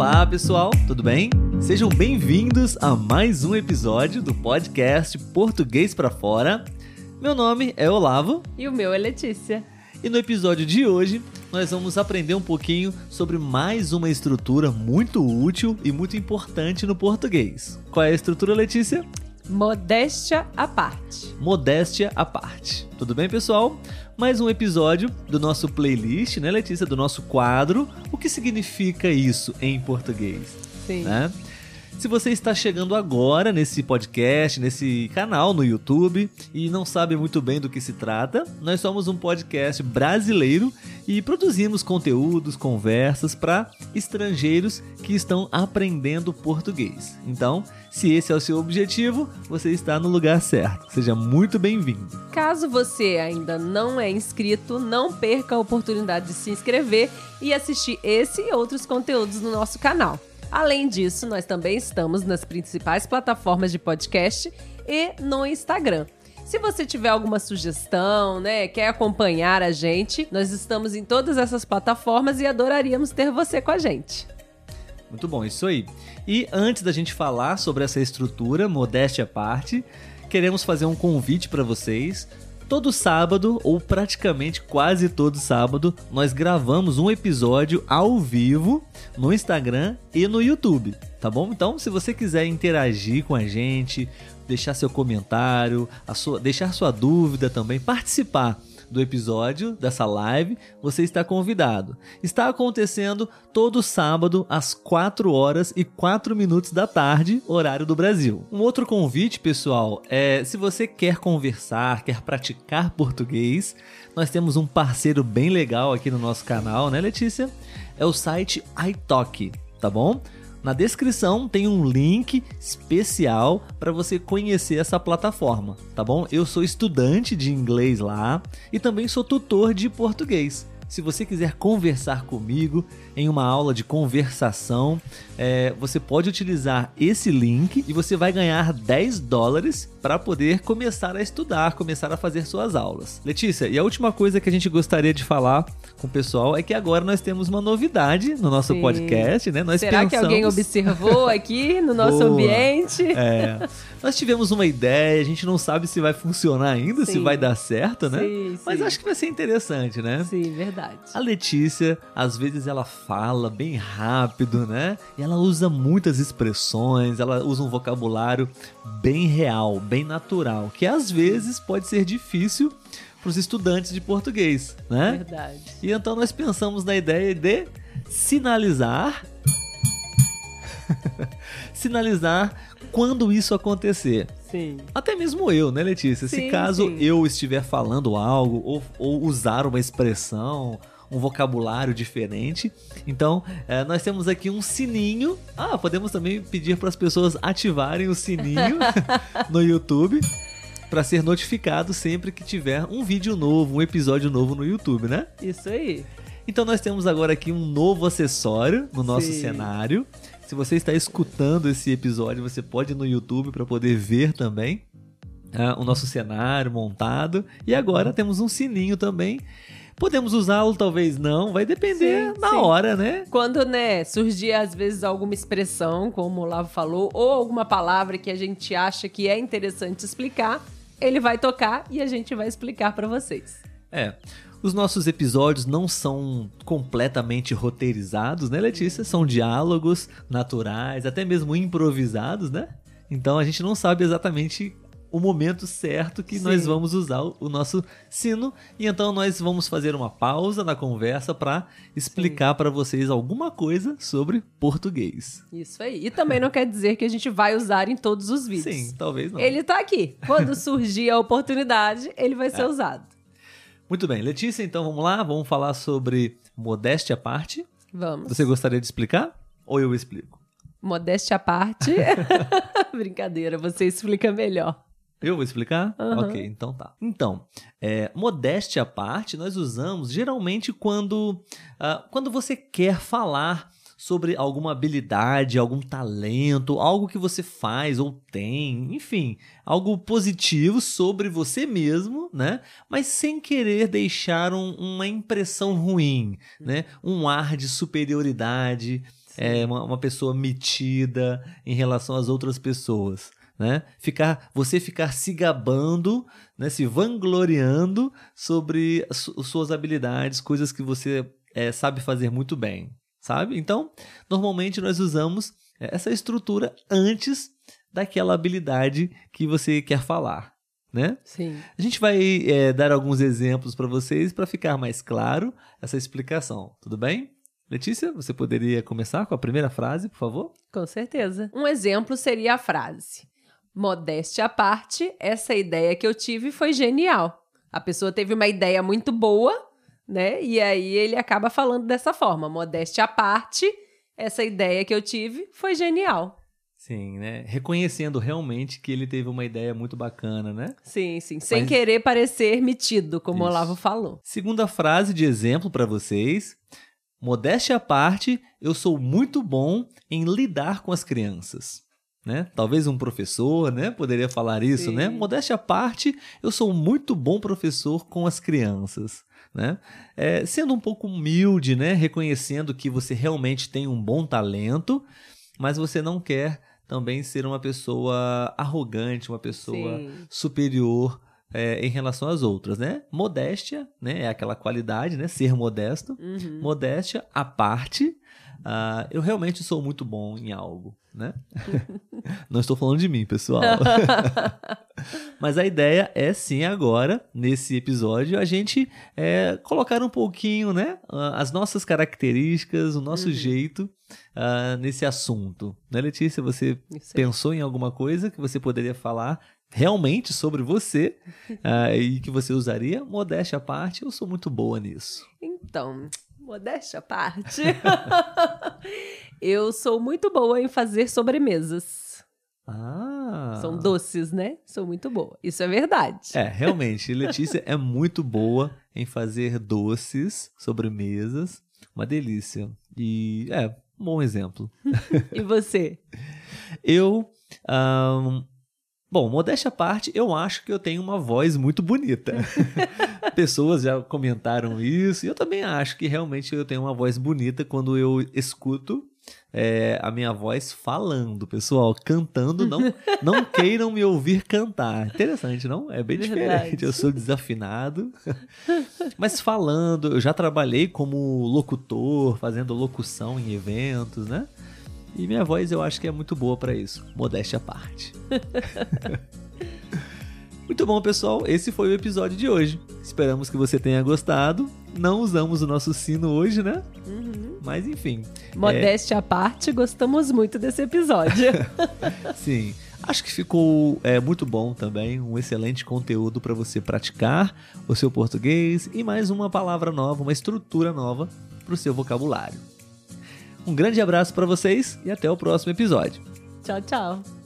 Olá, pessoal, tudo bem? Sejam bem-vindos a mais um episódio do podcast Português para Fora. Meu nome é Olavo e o meu é Letícia. E no episódio de hoje, nós vamos aprender um pouquinho sobre mais uma estrutura muito útil e muito importante no português. Qual é a estrutura, Letícia? Modéstia à parte. Modéstia à parte. Tudo bem, pessoal? Mais um episódio do nosso playlist, né, Letícia? Do nosso quadro. O que significa isso em português? Sim. Né? Se você está chegando agora nesse podcast, nesse canal no YouTube e não sabe muito bem do que se trata, nós somos um podcast brasileiro e produzimos conteúdos, conversas para estrangeiros que estão aprendendo português. Então, se esse é o seu objetivo, você está no lugar certo. Seja muito bem-vindo. Caso você ainda não é inscrito, não perca a oportunidade de se inscrever e assistir esse e outros conteúdos no nosso canal. Além disso, nós também estamos nas principais plataformas de podcast e no Instagram. Se você tiver alguma sugestão, né, quer acompanhar a gente, nós estamos em todas essas plataformas e adoraríamos ter você com a gente. Muito bom, isso aí. E antes da gente falar sobre essa estrutura, modéstia à parte, queremos fazer um convite para vocês todo sábado, ou praticamente quase todo sábado, nós gravamos um episódio ao vivo no Instagram e no YouTube, tá bom? Então, se você quiser interagir com a gente, deixar seu comentário, sua, deixar sua dúvida também, participar do episódio dessa live, você está convidado. Está acontecendo todo sábado às 4 horas e 4 minutos da tarde, horário do Brasil. Um outro convite, pessoal, é se você quer conversar, quer praticar português, nós temos um parceiro bem legal aqui no nosso canal, né, Letícia? É o site iTalk, tá bom? Na descrição tem um link especial para você conhecer essa plataforma, tá bom? Eu sou estudante de inglês lá e também sou tutor de português. Se você quiser conversar comigo em uma aula de conversação, é, você pode utilizar esse link e você vai ganhar 10 dólares para poder começar a estudar, começar a fazer suas aulas. Letícia, e a última coisa que a gente gostaria de falar com o pessoal é que agora nós temos uma novidade no nosso Sim. podcast, né? Nós Será pensamos... que alguém observou aqui no nosso Boa. ambiente? É. Nós tivemos uma ideia, a gente não sabe se vai funcionar ainda, Sim. se vai dar certo, né? Sim, Mas acho que vai ser interessante, né? Sim, verdade. A Letícia, às vezes ela fala bem rápido, né? E ela usa muitas expressões, ela usa um vocabulário bem real, bem natural, que às vezes pode ser difícil para os estudantes de português, né? Verdade. E então nós pensamos na ideia de sinalizar sinalizar quando isso acontecer. Sim. Até mesmo eu, né, Letícia? Sim, Se caso sim. eu estiver falando algo ou, ou usar uma expressão, um vocabulário diferente. Então, é, nós temos aqui um sininho. Ah, podemos também pedir para as pessoas ativarem o sininho no YouTube para ser notificado sempre que tiver um vídeo novo, um episódio novo no YouTube, né? Isso aí. Então nós temos agora aqui um novo acessório no nosso Sim. cenário. Se você está escutando esse episódio, você pode ir no YouTube para poder ver também né, o nosso cenário montado. E agora temos um sininho também. Podemos usá-lo, talvez não, vai depender Sim, na sim. hora, né? Quando, né, surgir às vezes alguma expressão, como o Lavo falou, ou alguma palavra que a gente acha que é interessante explicar, ele vai tocar e a gente vai explicar para vocês. É. Os nossos episódios não são completamente roteirizados, né, Letícia? São diálogos naturais, até mesmo improvisados, né? Então a gente não sabe exatamente o momento certo que Sim. nós vamos usar o nosso sino e então nós vamos fazer uma pausa na conversa para explicar para vocês alguma coisa sobre português. Isso aí. E também não quer dizer que a gente vai usar em todos os vídeos. Sim, talvez não. Ele tá aqui. Quando surgir a oportunidade, ele vai ser usado. Muito bem, Letícia, então vamos lá, vamos falar sobre modéstia à parte. Vamos. Você gostaria de explicar ou eu explico? Modéstia à parte. Brincadeira, você explica melhor. Eu vou explicar? Aham. Ok, então tá. Então, é, modéstia à parte, nós usamos geralmente quando, ah, quando você quer falar sobre alguma habilidade, algum talento, algo que você faz ou tem, enfim, algo positivo sobre você mesmo, né? Mas sem querer deixar um- uma impressão ruim, né? Um ar de superioridade. é uma, uma pessoa metida em relação às outras pessoas. Né? Ficar, você ficar se gabando, né? se vangloriando sobre su suas habilidades, coisas que você é, sabe fazer muito bem, sabe? Então, normalmente nós usamos essa estrutura antes daquela habilidade que você quer falar, né? Sim. A gente vai é, dar alguns exemplos para vocês para ficar mais claro essa explicação, tudo bem? Letícia, você poderia começar com a primeira frase, por favor? Com certeza. Um exemplo seria a frase: Modéstia à parte, essa ideia que eu tive foi genial. A pessoa teve uma ideia muito boa, né? E aí ele acaba falando dessa forma: modéstia à parte, essa ideia que eu tive foi genial. Sim, né? Reconhecendo realmente que ele teve uma ideia muito bacana, né? Sim, sim. Sem Mas... querer parecer metido, como Isso. o Olavo falou. Segunda frase de exemplo para vocês. Modéstia à parte, eu sou muito bom em lidar com as crianças. Né? Talvez um professor, né, poderia falar isso, né? Sim. né? Modéstia à parte, eu sou muito bom professor com as crianças, né? É, sendo um pouco humilde, né, reconhecendo que você realmente tem um bom talento, mas você não quer também ser uma pessoa arrogante, uma pessoa Sim. superior é, em relação às outras, né? Modéstia, né? É aquela qualidade, né? Ser modesto. Uhum. Modéstia à parte. Uh, eu realmente sou muito bom em algo, né? Não estou falando de mim, pessoal. Mas a ideia é sim agora, nesse episódio, a gente é, colocar um pouquinho, né? As nossas características, o nosso uhum. jeito uh, nesse assunto. Né, Letícia? Você pensou em alguma coisa que você poderia falar realmente sobre você uh, e que você usaria? Modéstia à parte, eu sou muito boa nisso. Então, modéstia à parte, eu sou muito boa em fazer sobremesas. Ah. São doces, né? Sou muito boa. Isso é verdade. É, realmente. Letícia é muito boa em fazer doces, sobremesas. Uma delícia. E é, um bom exemplo. e você? Eu. Um, bom, modéstia à parte, eu acho que eu tenho uma voz muito bonita. Pessoas já comentaram isso, e eu também acho que realmente eu tenho uma voz bonita quando eu escuto é, a minha voz falando, pessoal. Cantando, não, não queiram me ouvir cantar. Interessante, não? É bem Verdade. diferente. Eu sou desafinado. Mas falando, eu já trabalhei como locutor, fazendo locução em eventos, né? E minha voz eu acho que é muito boa para isso. Modéstia à parte. Muito bom, pessoal. Esse foi o episódio de hoje. Esperamos que você tenha gostado. Não usamos o nosso sino hoje, né? Uhum. Mas enfim. Modéstia é... à parte, gostamos muito desse episódio. Sim. Acho que ficou é, muito bom também, um excelente conteúdo para você praticar o seu português e mais uma palavra nova, uma estrutura nova para o seu vocabulário. Um grande abraço para vocês e até o próximo episódio. Tchau, tchau.